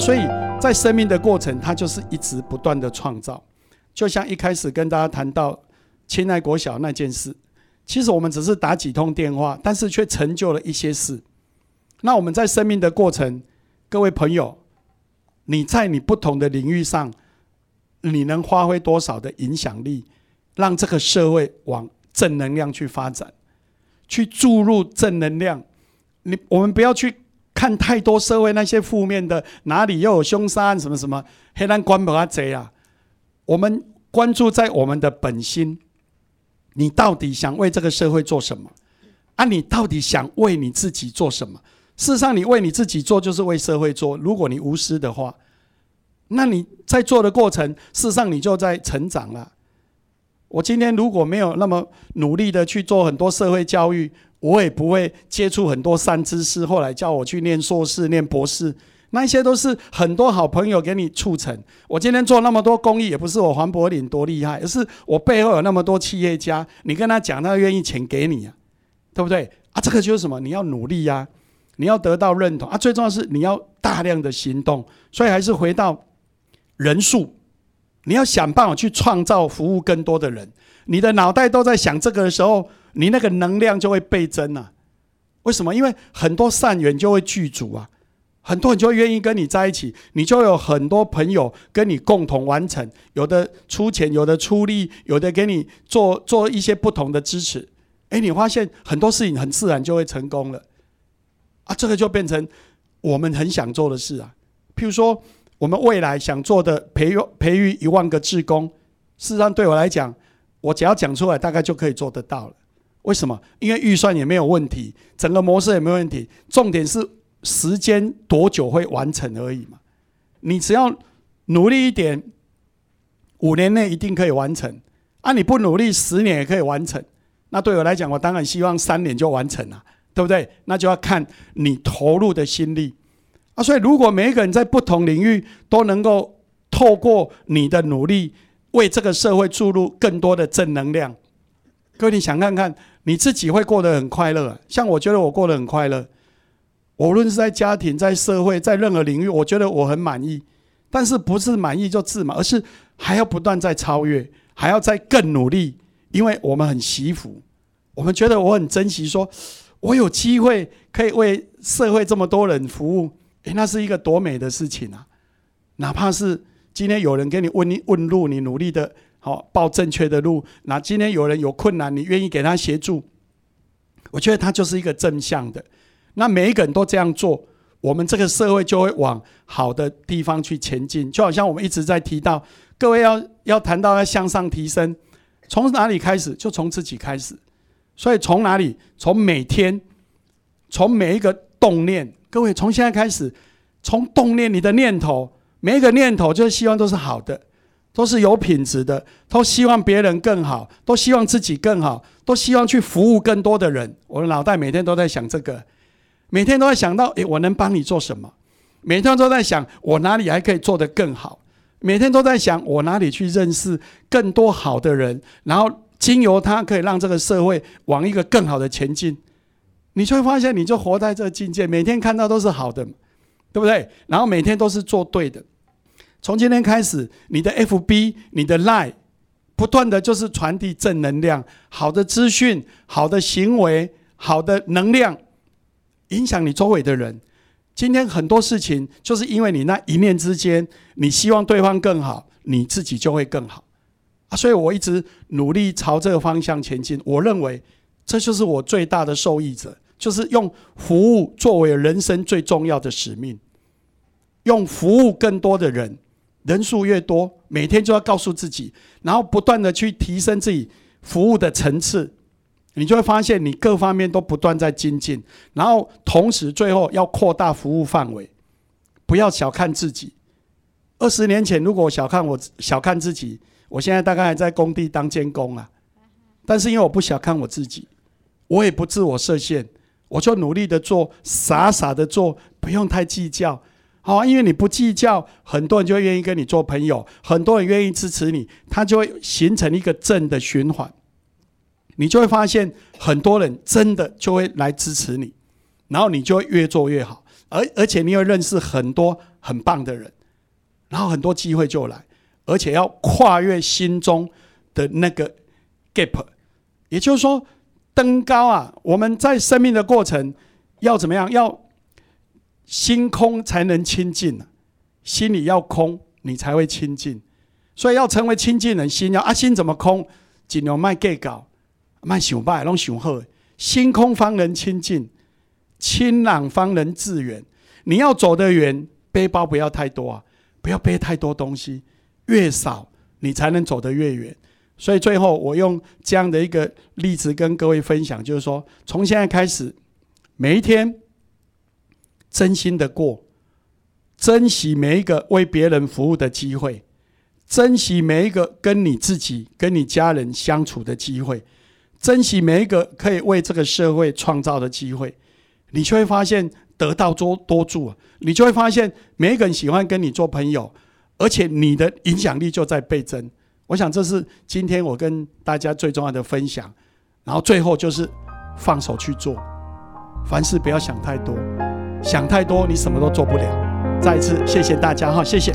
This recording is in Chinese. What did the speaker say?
所以在生命的过程，它就是一直不断的创造。就像一开始跟大家谈到亲爱国小那件事，其实我们只是打几通电话，但是却成就了一些事。那我们在生命的过程，各位朋友，你在你不同的领域上，你能发挥多少的影响力，让这个社会往正能量去发展，去注入正能量？你我们不要去看太多社会那些负面的，哪里又有凶杀案什么什么，黑暗关不阿贼啊！我们关注在我们的本心，你到底想为这个社会做什么？啊，你到底想为你自己做什么？事实上，你为你自己做，就是为社会做。如果你无私的话，那你在做的过程，事实上你就在成长了。我今天如果没有那么努力的去做很多社会教育，我也不会接触很多三知识。后来叫我去念硕士、念博士，那些都是很多好朋友给你促成。我今天做那么多公益，也不是我黄柏林多厉害，而是我背后有那么多企业家，你跟他讲，他愿意钱给你啊，对不对？啊，这个就是什么？你要努力呀。你要得到认同啊！最重要是你要大量的行动，所以还是回到人数，你要想办法去创造服务更多的人。你的脑袋都在想这个的时候，你那个能量就会倍增啊！为什么？因为很多善缘就会聚足啊，很多人就愿意跟你在一起，你就有很多朋友跟你共同完成。有的出钱，有的出力，有的给你做做一些不同的支持。哎，你发现很多事情很自然就会成功了。啊，这个就变成我们很想做的事啊。譬如说，我们未来想做的培育培育一万个志工，事实上对我来讲，我只要讲出来，大概就可以做得到了。为什么？因为预算也没有问题，整个模式也没问题，重点是时间多久会完成而已嘛。你只要努力一点，五年内一定可以完成。啊，你不努力，十年也可以完成。那对我来讲，我当然希望三年就完成了。对不对？那就要看你投入的心力啊！所以，如果每一个人在不同领域都能够透过你的努力，为这个社会注入更多的正能量，各位，你想看看你自己会过得很快乐。像我觉得我过得很快乐，无论是在家庭、在社会、在任何领域，我觉得我很满意。但是，不是满意就自满，而是还要不断在超越，还要再更努力，因为我们很惜福，我们觉得我很珍惜说。我有机会可以为社会这么多人服务，诶，那是一个多美的事情啊！哪怕是今天有人给你问问路，你努力的好报正确的路；那今天有人有困难，你愿意给他协助，我觉得他就是一个正向的。那每一个人都这样做，我们这个社会就会往好的地方去前进。就好像我们一直在提到，各位要要谈到要向上提升，从哪里开始？就从自己开始。所以从哪里？从每天，从每一个动念，各位从现在开始，从动念你的念头，每一个念头就是希望都是好的，都是有品质的，都希望别人更好，都希望自己更好，都希望去服务更多的人。我的脑袋每天都在想这个，每天都在想到，诶，我能帮你做什么？每天都在想，我哪里还可以做得更好？每天都在想，我哪里去认识更多好的人，然后。经由他可以让这个社会往一个更好的前进，你就会发现，你就活在这境界，每天看到都是好的，对不对？然后每天都是做对的。从今天开始，你的 FB、你的 Line，不断的就是传递正能量、好的资讯、好的行为、好的能量，影响你周围的人。今天很多事情，就是因为你那一念之间，你希望对方更好，你自己就会更好。啊，所以我一直努力朝这个方向前进。我认为这就是我最大的受益者，就是用服务作为人生最重要的使命，用服务更多的人，人数越多，每天就要告诉自己，然后不断的去提升自己服务的层次，你就会发现你各方面都不断在精进，然后同时最后要扩大服务范围，不要小看自己。二十年前，如果我小看我小看自己。我现在大概还在工地当监工啊，但是因为我不小看我自己，我也不自我设限，我就努力的做，傻傻的做，不用太计较，好，因为你不计较，很多人就愿意跟你做朋友，很多人愿意支持你，他就会形成一个正的循环，你就会发现很多人真的就会来支持你，然后你就会越做越好，而而且你会认识很多很棒的人，然后很多机会就来，而且要跨越心中的那个 gap，也就是说，登高啊，我们在生命的过程要怎么样？要心空才能亲近啊，心里要空，你才会亲近。所以要成为亲近人，心要啊，心怎么空？尽量卖计较，卖想败，拢想好。心空方能清净，清朗方能致远。你要走得远，背包不要太多啊，不要背太多东西，越少你才能走得越远。所以最后我用这样的一个例子跟各位分享，就是说，从现在开始，每一天真心的过，珍惜每一个为别人服务的机会，珍惜每一个跟你自己、跟你家人相处的机会。珍惜每一个可以为这个社会创造的机会，你就会发现得到多多助啊！你就会发现每一个人喜欢跟你做朋友，而且你的影响力就在倍增。我想这是今天我跟大家最重要的分享。然后最后就是放手去做，凡事不要想太多，想太多你什么都做不了。再一次谢谢大家哈，谢谢。